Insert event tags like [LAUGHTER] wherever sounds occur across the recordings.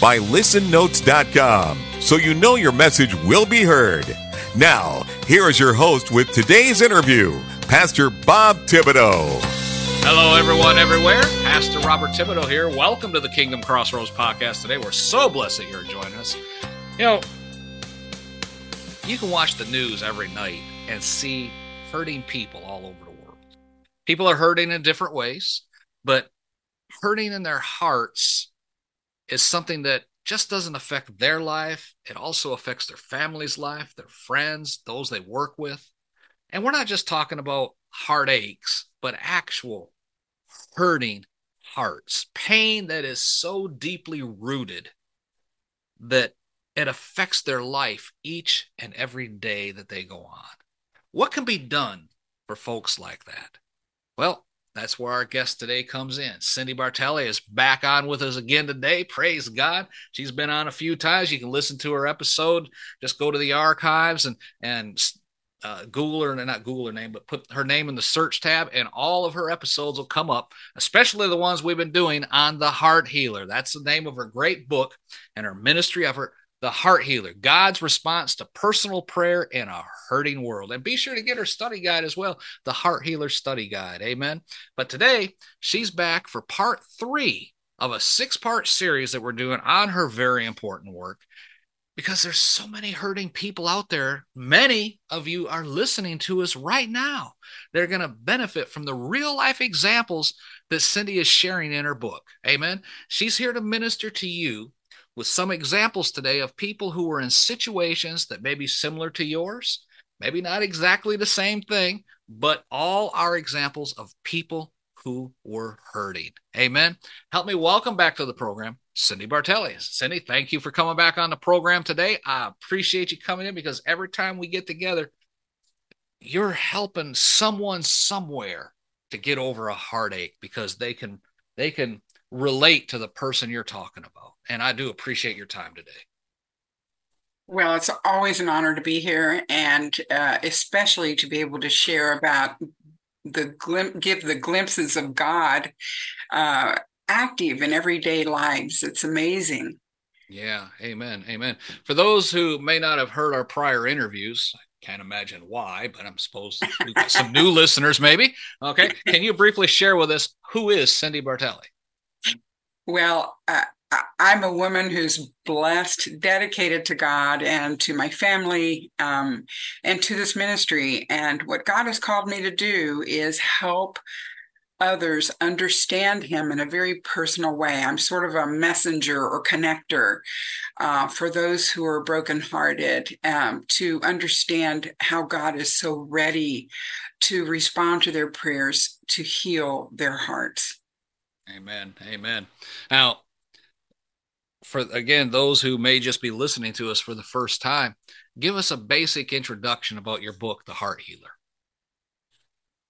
by listennotes.com, so you know your message will be heard. Now, here is your host with today's interview, Pastor Bob Thibodeau. Hello, everyone, everywhere. Pastor Robert Thibodeau here. Welcome to the Kingdom Crossroads podcast today. We're so blessed that you're joining us. You know, you can watch the news every night and see hurting people all over the world. People are hurting in different ways, but hurting in their hearts is something that just doesn't affect their life. It also affects their family's life, their friends, those they work with. And we're not just talking about heartaches, but actual hurting hearts, pain that is so deeply rooted that it affects their life each and every day that they go on. What can be done for folks like that? Well, that's where our guest today comes in. Cyndy Bartelli is back on with us again today. Praise God. She's been on a few times. You can listen to her episode. Just go to the archives and and uh, Google her, not Google her name, but put her name in the search tab, and all of her episodes will come up, especially the ones we've been doing on the Heart Healer. That's the name of her great book and her ministry effort, The Heart Healer God's Response to Personal Prayer in a Hurting World. And be sure to get her study guide as well, the Heart Healer Study Guide. Amen. But today, she's back for part three of a six part series that we're doing on her very important work because there's so many hurting people out there. Many of you are listening to us right now. They're going to benefit from the real life examples that Cyndy is sharing in her book. Amen. She's here to minister to you with some examples today of people who were in situations that may be similar to yours, maybe not exactly the same thing, but all are examples of people who were hurting. Amen. Help me welcome back to the program Cyndy Bartelli. Cyndy, thank you for coming back on the program today. I appreciate you coming in because every time we get together, you're helping someone somewhere to get over a heartache because they can they can relate to the person you're talking about. And I do appreciate your time today. Well, it's always an honor to be here, and uh, especially to be able to share about the glim- give the glimpses of God uh, active in everyday lives. It's amazing. Yeah, amen, amen. For those who may not have heard our prior interviews, I can't imagine why, but I'm supposed some new [LAUGHS] listeners, maybe. Okay, can you briefly share with us who is Cyndy Bartelli? Well, uh, I'm a woman who's blessed, dedicated to God and to my family um, and to this ministry. And what God has called me to do is help others understand him in a very personal way. I'm sort of a messenger or connector uh, for those who are brokenhearted um, to understand how God is so ready to respond to their prayers to heal their hearts. Amen. Amen. Now, for again, those who may just be listening to us for the first time, give us a basic introduction about your book, The Heart Healer.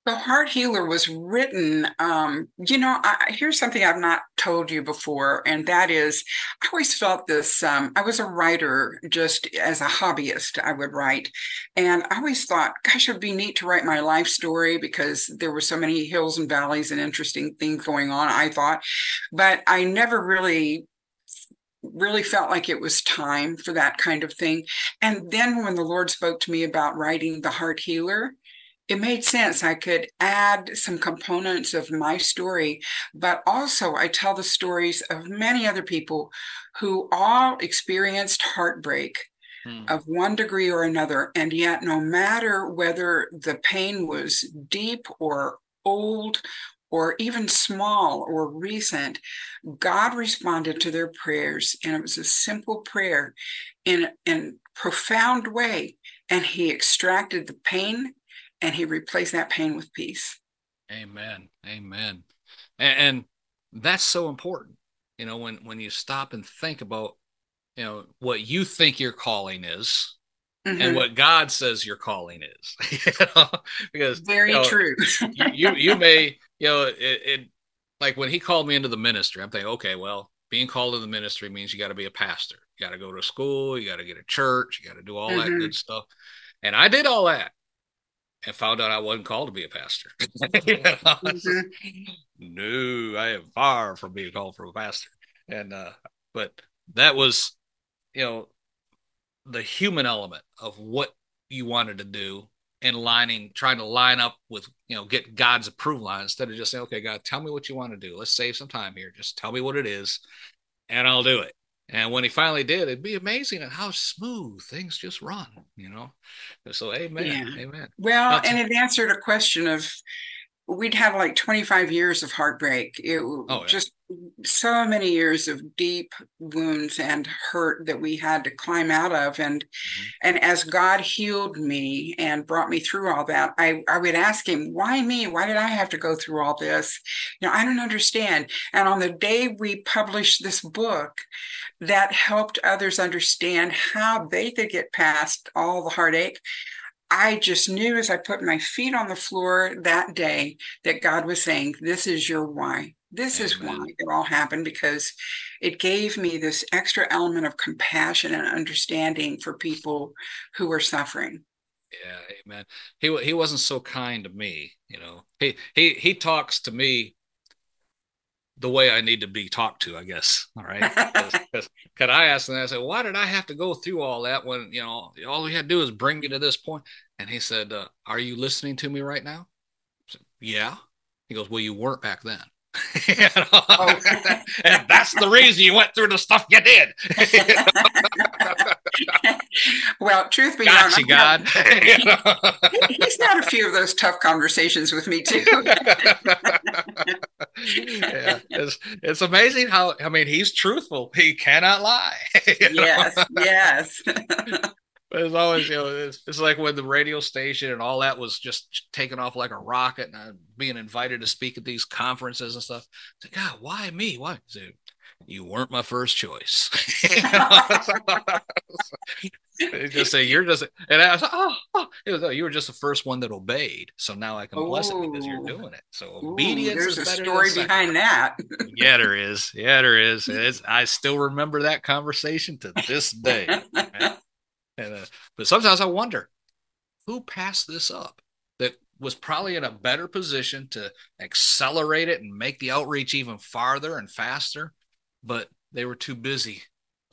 The Heart Healer was written, um, you know, I, here's something I've not told you before, and that is I always felt this. Um, I was a writer just as a hobbyist, I would write. And I always thought, gosh, it would be neat to write my life story because there were so many hills and valleys and interesting things going on, I thought. But I never really really felt like it was time for that kind of thing. And then when the Lord spoke to me about writing The Heart Healer, it made sense. I could add some components of my story, but also I tell the stories of many other people who all experienced heartbreak hmm. of one degree or another. And yet, no matter whether the pain was deep or old or even small or recent, God responded to their prayers. And it was a simple prayer in a profound way. And He extracted the pain and He replaced that pain with peace. Amen. Amen. And, and that's so important. You know, when, when you stop and think about you know what you think your calling is Mhm. and what God says your calling is. [LAUGHS] you know? Because Very you know, true. you, you may you know it, it like when he called me into the ministry. I'm thinking, okay, well, being called to the ministry means you got to be a pastor. You got to go to school. You got to get a church. You got to do all that Mhm. good stuff. And I did all that, and found out I wasn't called to be a pastor. [LAUGHS] You know? Mhm. [LAUGHS] No, I am far from being called for a pastor. And uh, but that was, you know, the human element of what you wanted to do and lining trying to line up with you know get god's approval on instead of just saying okay god tell me what you want to do. Let's save some time here. Just tell me what it is and i'll do it. And when he finally did it'd be amazing at how smooth things just run you know? So amen Yeah. amen. Well, and it answered a question of we'd had like 25 years of heartbreak. It Oh, yeah. just so many years of deep wounds and hurt that we had to climb out of. And Mm-hmm. and as God healed me and brought me through all that, I, I would ask him, why me? Why did I have to go through all this? You know, I don't understand. And on the day we published this book, that helped others understand how they could get past all the heartache. I just knew as I put my feet on the floor that day that God was saying, This is your why. This is why it all happened because it gave me this extra element of compassion and understanding for people who were suffering. Yeah, amen. He he wasn't so kind to me, you know. He he he talks to me the way I need to be talked to, I guess. All right. [LAUGHS] Because I asked him, I said, why did I have to go through all that when you know all we had to do is bring you to this point? And he said, uh, "Are you listening to me right now?" Said, yeah. He goes, "Well, you weren't back then." [LAUGHS] Oh. and that's the reason you went through the stuff you did. [LAUGHS] well, truth be known, Gotcha, God. he's had a few of those tough conversations with me too. [LAUGHS] yeah, it's it's amazing how I mean he's truthful. He cannot lie. [LAUGHS] Know? yes, yes. [LAUGHS] It's always you know it's, it's like when the radio station and all that was just taking off like a rocket and I'm being invited to speak at these conferences and stuff. It's like, God, why me? Why? So, you weren't my first choice. [LAUGHS] Just say you're just and I was like, oh, oh. Was, oh, you were just the first one that obeyed. So now I can bless it because you're doing it. So Ooh, obedience there's is a story behind that. [LAUGHS] yeah, there is. Yeah, there is. [LAUGHS] It's, I still remember that conversation to this day. And, uh, but sometimes I wonder who passed this up that was probably in a better position to accelerate it and make the outreach even farther and faster, but they were too busy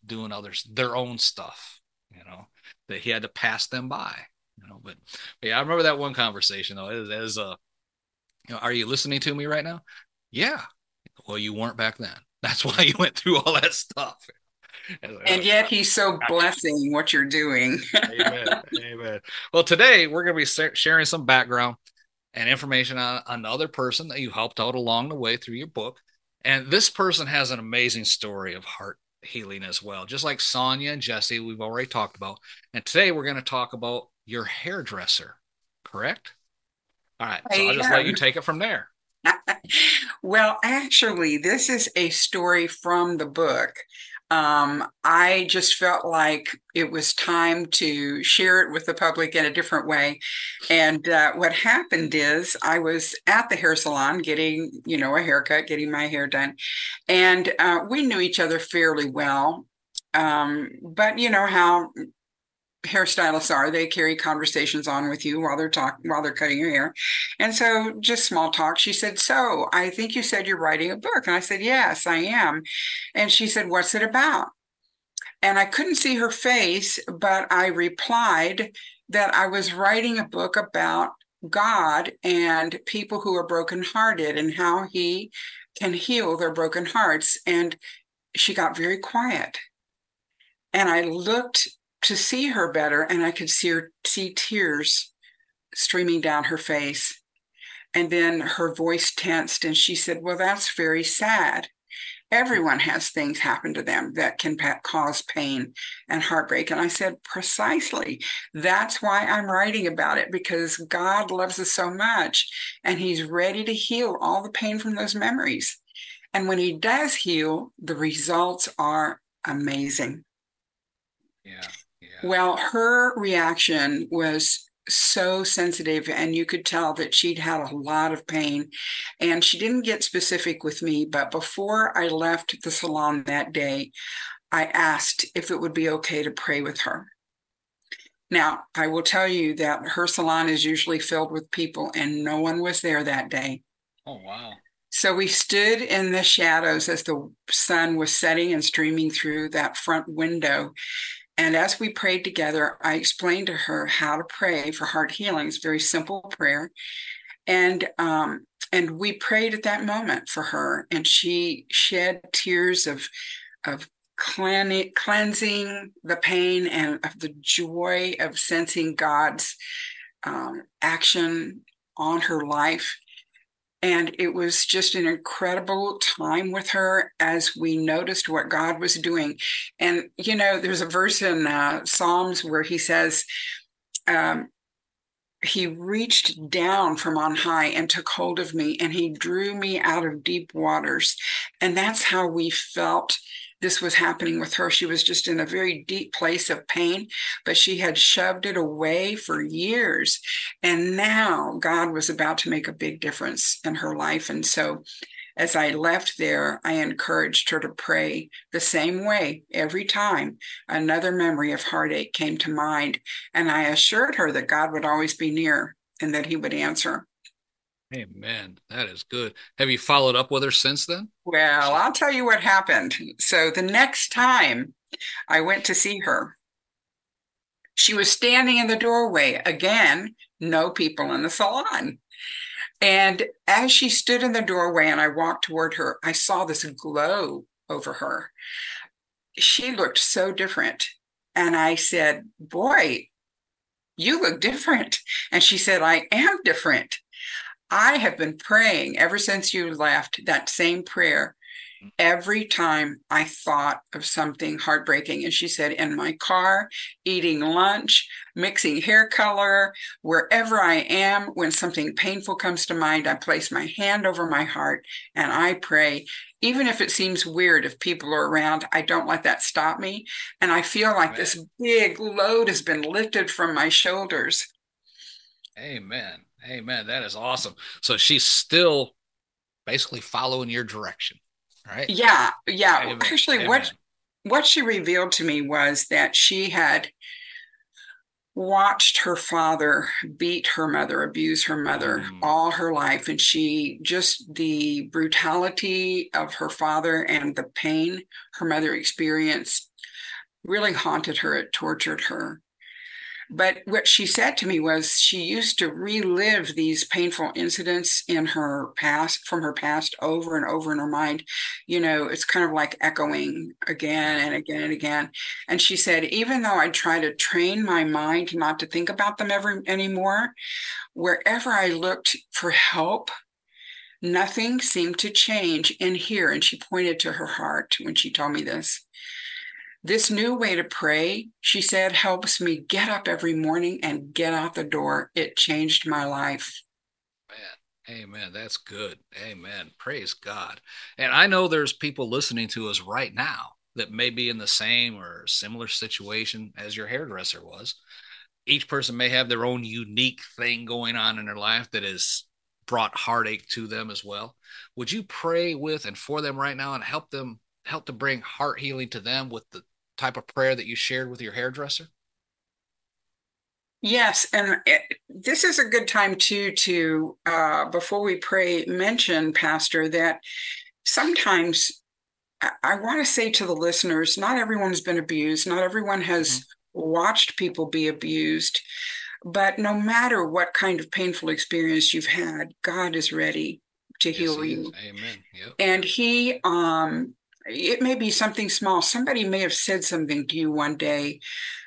doing others their own stuff, you know, that he had to pass them by. You know, but, but yeah, I remember that one conversation though. As, as uh, you know, are you listening to me right now? Yeah. Well, you weren't back then. [LAUGHS] That's why you went through all that stuff. And, And yet he's so blessing what you're doing. [LAUGHS] Amen. Amen. Well, today we're going to be sharing some background and information on another person that you helped out along the way through your book. And this person has an amazing story of heart healing as well, just like Sonia and Jesse, we've already talked about. And today we're going to talk about your hairdresser, correct? All right. So I'll just let you take it from there. Um, [LAUGHS] well, actually, this is a story from the book. Um, I just felt like it was time to share it with the public in a different way. And uh, what happened is I was at the hair salon getting, you know, a haircut, getting my hair done. And uh, we knew each other fairly well. Um, but you know how hairstylists are. They carry conversations on with you while they're talking while they're cutting your hair. And so just small talk. She said so i think you said you're writing a book. And i said yes i am. And she said what's it about? And i couldn't see her face but i replied that i was writing a book about god and people who are brokenhearted and how he can heal their broken hearts. And she got very quiet. And i looked to see her better and i could see her see tears streaming down her face. And then her voice tensed and she said well that's very sad. Everyone has things happen to them that can pa- cause pain and heartbreak. And i said precisely. That's why i'm writing about it because god loves us so much and he's ready to heal all the pain from those memories. And when he does heal the results are amazing. Yeah. Well, her reaction was so sensitive, and you could tell that she'd had a lot of pain. And she didn't get specific with me, but before I left the salon that day, I asked if it would be okay to pray with her. Now, I will tell you that her salon is usually filled with people, and no one was there that day. Oh, wow. So we stood in the shadows as the sun was setting and streaming through that front window. And as we prayed together, I explained to her how to pray for heart healing. It's a very simple prayer. And um, and we prayed at that moment for her, and she shed tears of of cleansing the pain and of the joy of sensing God's um, action on her life. And it was just an incredible time with her as we noticed what God was doing. And, you know, there's a verse in uh, Psalms where he says, um, he reached down from on high and took hold of me and he drew me out of deep waters. And that's how we felt this was happening with her. She was just in a very deep place of pain, but she had shoved it away for years. And now God was about to make a big difference in her life. And so as I left there, I encouraged her to pray the same way every time another memory of heartache came to mind. And I assured her that God would always be near and that he would answer. Amen. That is good. Have you followed up with her since then? Well, I'll tell you what happened. So the next time I went to see her, she was standing in the doorway. Again, no people in the salon. And as she stood in the doorway and I walked toward her, I saw this glow over her. She looked so different. And I said, Boy, you look different. And she said, I am different. I have been praying ever since you left that same prayer mm. every time I thought of something heartbreaking. And she said, in my car, eating lunch, mixing hair color, wherever I am, when something painful comes to mind, I place my hand over my heart and I pray. Even if it seems weird, if people are around, I don't let that stop me. And I feel like Amen. this big load has been lifted from my shoulders. Amen. Amen. That is awesome. So she's still basically following your direction, right? Yeah. Yeah. Amen. Actually, Amen. what what she revealed to me was that she had watched her father beat her mother, abuse her mother mm. all her life. And she just the brutality of her father and the pain her mother experienced really haunted her. It tortured her. But what she said to me was she used to relive these painful incidents in her past, from her past, over and over in her mind. You know, it's kind of like echoing again and again and again. And she said, even though I try to train my mind not to think about them ever anymore, wherever I looked for help, nothing seemed to change in here. And she pointed to her heart when she told me this. This new way to pray, she said, helps me get up every morning and get out the door. It changed my life. Man, amen. That's good. Amen. Praise God. And I know there's people listening to us right now that may be in the same or similar situation as your hairdresser was. Each person may have their own unique thing going on in their life that has brought heartache to them as well. Would you pray with and for them right now and help them help to bring heart healing to them with the type of prayer that you shared with your hairdresser? Yes, and it, this is a good time too to uh, before we pray mention, Pastor, that sometimes I, I want to say to the listeners, not everyone's been abused, not everyone has mm-hmm. watched people be abused, but no matter what kind of painful experience you've had, God is ready to yes, heal you. Amen. Yep. And He um, it may be something small. Somebody may have said something to you one day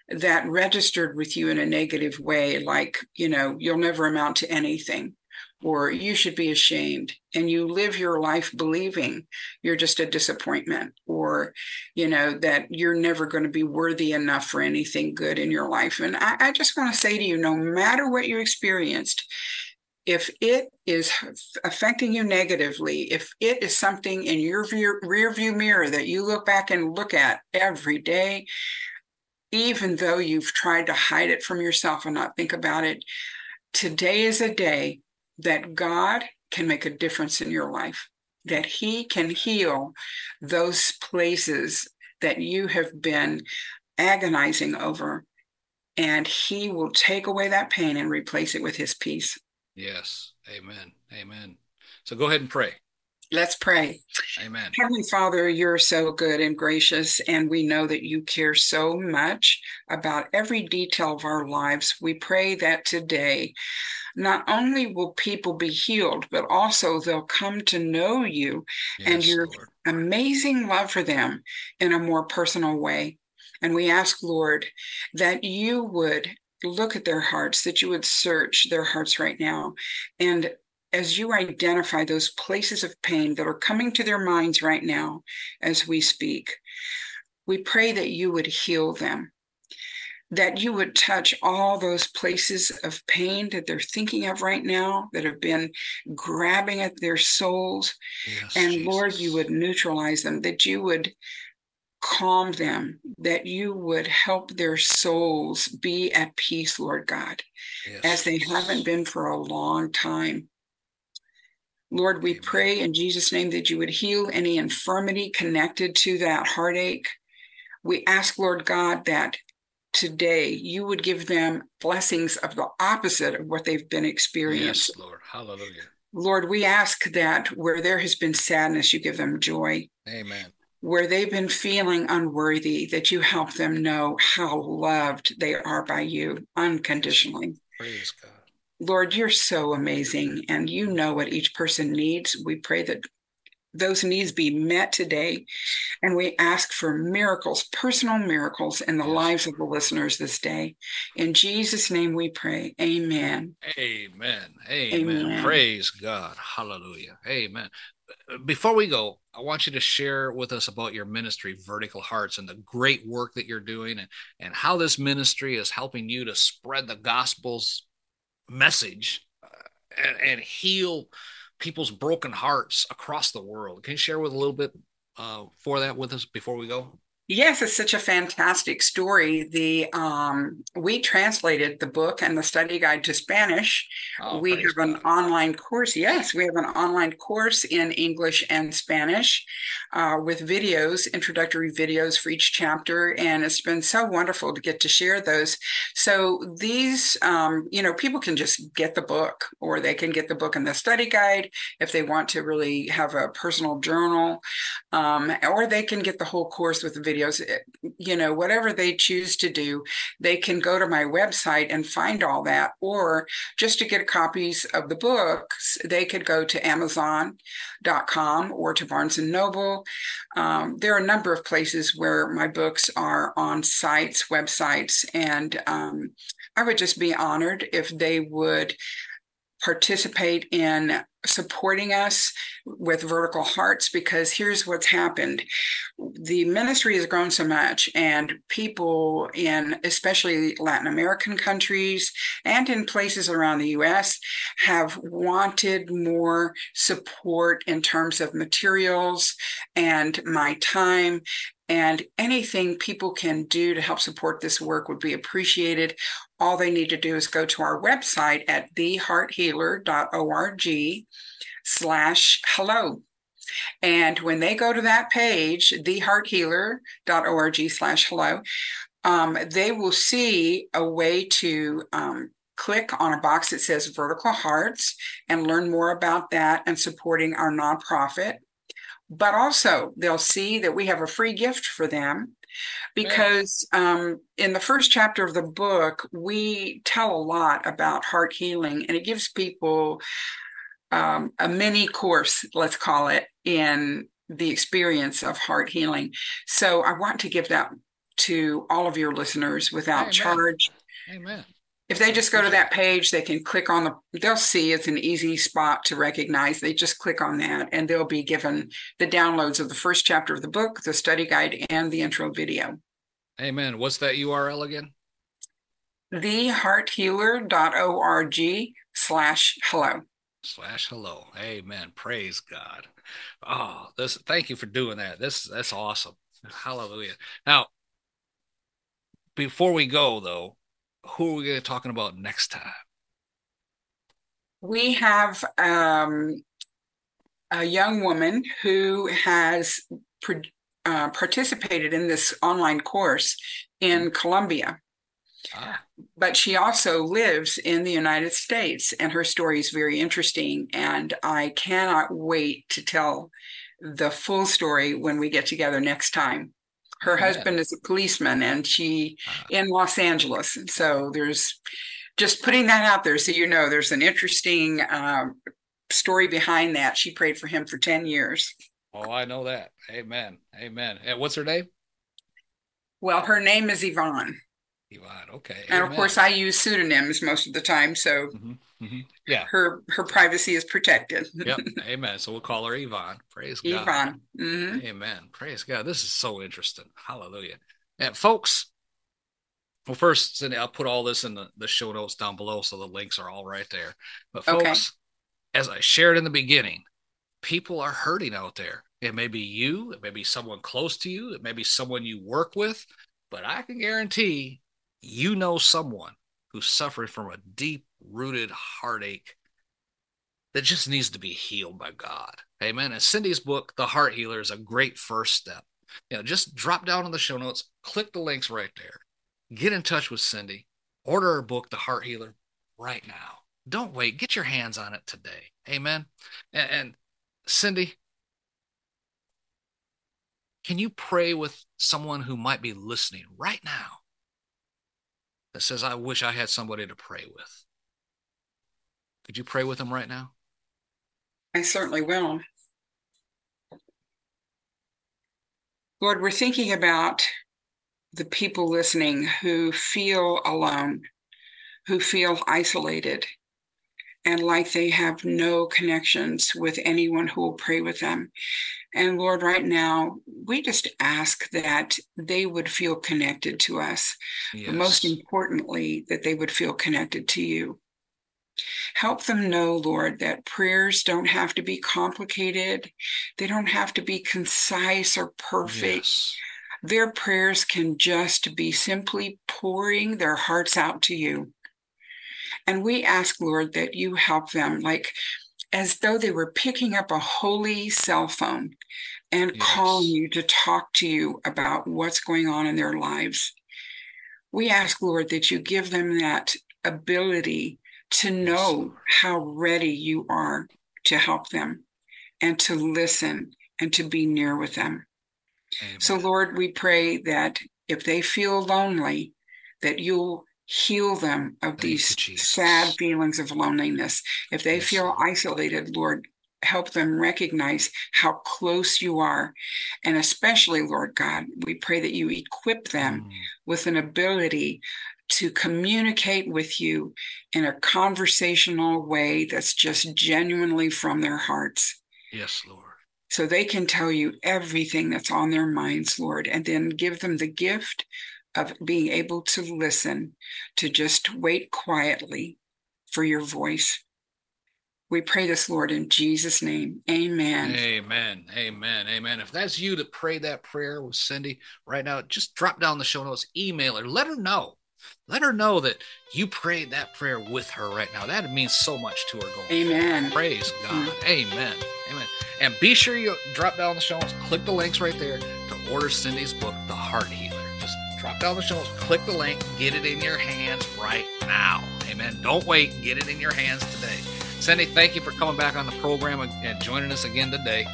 that registered with you in a negative way, like, you know, you'll never amount to anything, or you should be ashamed. And you live your life believing you're just a disappointment, or, you know, that you're never going to be worthy enough for anything good in your life. And I, I just want to say to you no matter what you experienced, if it is affecting you negatively, if it is something in your rear view mirror that you look back and look at every day, even though you've tried to hide it from yourself and not think about it, today is a day that God can make a difference in your life, that He can heal those places that you have been agonizing over, and He will take away that pain and replace it with His peace. Yes. Amen. Amen. So go ahead and pray. Let's pray. Amen. Heavenly Father, you're so good and gracious, and we know that you care so much about every detail of our lives. We pray that today, not only will people be healed, but also they'll come to know you yes, and your Lord. amazing love for them in a more personal way. And we ask, Lord, that you would look at their hearts, that you would search their hearts right now and as you identify those places of pain that are coming to their minds right now as we speak, we pray that you would heal them, that you would touch all those places of pain that they're thinking of right now that have been grabbing at their souls. Yes, and Jesus. Lord, you would neutralize them, that you would calm them, that you would help their souls be at peace, Lord God, yes. as they haven't been for a long time. Lord, we pray in Jesus' name that you would heal any infirmity connected to that heartache. We ask, Lord God, that today you would give them blessings of the opposite of what they've been experiencing. Yes, Lord. Hallelujah. Lord, we ask that where there has been sadness, you give them joy. Amen. Where they've been feeling unworthy, that you help them know how loved they are by you unconditionally. Praise God. Lord, you're so amazing and you know what each person needs. We pray that those needs be met today. And we ask for miracles, personal miracles in the lives of the listeners this day. In Jesus' name we pray. Amen. Amen. Amen. Amen. Praise God. Hallelujah. Amen. Before we go, I want you to share with us about your ministry, Vertical Hearts, and the great work that you're doing and, and how this ministry is helping you to spread the gospel's message uh, and, and, heal people's broken hearts across the world. Can you share with a little bit uh, for that with us before we go? Yes, it's such a fantastic story. The um, we translated the book and the study guide to Spanish. Oh, we have God. an online course. Yes, we have an online course in English and Spanish uh, with videos, introductory videos for each chapter, and it's been so wonderful to get to share those. So these, um, you know, people can just get the book, or they can get the book and the study guide if they want to really have a personal journal, um, or they can get the whole course with the video videos, eh, you know, whatever they choose to do, they can go to my website and find all that. Or just to get copies of the books, they could go to Amazon.com or to Barnes and Noble. Um, there are a number of places where my books are on sites, websites, and um, I would just be honored if they would participate in supporting us with vertical hearts because here's what's happened. The ministry has grown so much and people in especially latin american countries and in places around the us have wanted more support in terms of materials and my time and anything people can do to help support this work would be appreciated. All they need to do is go to our website at thehearthealer.org slash hello. And when they go to that page, thehearthealer.org slash hello, um, they will see a way to um, click on a box that says Vertical Hearts and learn more about that and supporting our nonprofit but also they'll see that we have a free gift for them because um, in the first chapter of the book we tell a lot about heart healing and it gives people um, a mini course let's call it in the experience of heart healing. So i want to give that to all of your listeners without Amen. charge. Amen if they just go to that page, they can click on the, they'll see it's an easy spot to recognize. They just click on that and they'll be given the downloads of the first chapter of the book, the study guide, and the intro video. Amen. What's that URL again? Thehearthealer.org slash hello. Slash hello. Amen. Praise God. Oh, this thank you for doing that. This that's awesome. Hallelujah. Now, before we go though, who are we going to be talking about next time? We have um, a young woman who has uh, participated in this online course in Colombia. Ah. But she also lives in the United States, and her story is very interesting. And I cannot wait to tell the full story when we get together next time. Her yeah. husband is a policeman, and she ah. in Los Angeles. So there's just putting that out there so you know there's an interesting um, story behind that. She prayed for him for 10 years. Oh, I know that. Amen. Amen. And what's her name? Well, her name is Yvonne. Yvonne, okay. And Amen. of course, I use pseudonyms most of the time, so mm-hmm. Mm-hmm. yeah, her her privacy is protected. yep. [LAUGHS] Amen. So we'll call her Yvonne. Praise. God. Yvonne. Mm-hmm. Amen. Praise God. This is so interesting. Hallelujah. And folks, well, first, Cyndy, I'll put all this in the, the show notes down below, so the links are all right there. But folks, okay. as I shared in the beginning, people are hurting out there. It may be you, it may be someone close to you, it may be someone you work with, but I can guarantee you know someone who's suffering from a deep rooted heartache that just needs to be healed by God. Amen. And Cyndy's book, The Heart Healer, is a great first step. You know, just drop down in the show notes, click the links right there, get in touch with Cyndy, order her book, The Heart Healer, right now. Don't wait. Get your hands on it today. Amen. And, and Cyndy, can you pray with someone who might be listening right now that says, I wish I had somebody to pray with? Could you pray with them right now? I certainly will. Lord, we're thinking about the people listening who feel alone, who feel isolated, and like they have no connections with anyone who will pray with them. And Lord, right now, we just ask that they would feel connected to us. Yes. But most importantly, that they would feel connected to you. Help them know, Lord, that prayers don't have to be complicated. They don't have to be concise or perfect. Yes. Their prayers can just be simply pouring their hearts out to you. And we ask, Lord, that you help them, like as though they were picking up a holy cell phone and yes. calling you to talk to you about what's going on in their lives. We ask, Lord, that you give them that ability to know how ready you are to help them and to listen and to be near with them. Amen. So, Lord, we pray that if they feel lonely, that you'll heal them of Thank these sad feelings of loneliness. If they yes. feel isolated, Lord, help them recognize how close you are. And especially, Lord God, we pray that you equip them mm. with an ability to communicate with you in a conversational way that's just genuinely from their hearts. Yes, Lord so they can tell you everything that's on their minds, Lord, and then give them the gift of being able to listen, to just wait quietly for your voice. We pray this, Lord, in Jesus' name. Amen. Amen. Amen. Amen. If that's you to pray that prayer with Cyndy right now, just drop down the show notes, email her, let her know. Let her know that you prayed that prayer with her right now. That means so much to her going. Amen. Praise God. Mm-hmm. Amen. Amen. And be sure you drop down the show notes, click the links right there to order Cyndy's book, The Heart Healer. Down the show notes, click the link, get it in your hands right now. Amen. Don't wait, get it in your hands today. Cyndy, thank you for coming back on the program and joining us again today.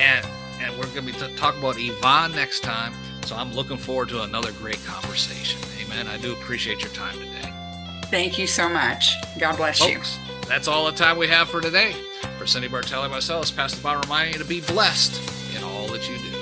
And and we're going to be t- talking about Yvonne next time. So I'm looking forward to another great conversation. Amen. I do appreciate your time today. Thank you so much. God bless Folks, you. That's all the time we have for today. For Cyndy Bartelli myself, it's Pastor Bob reminding you to be blessed in all that you do.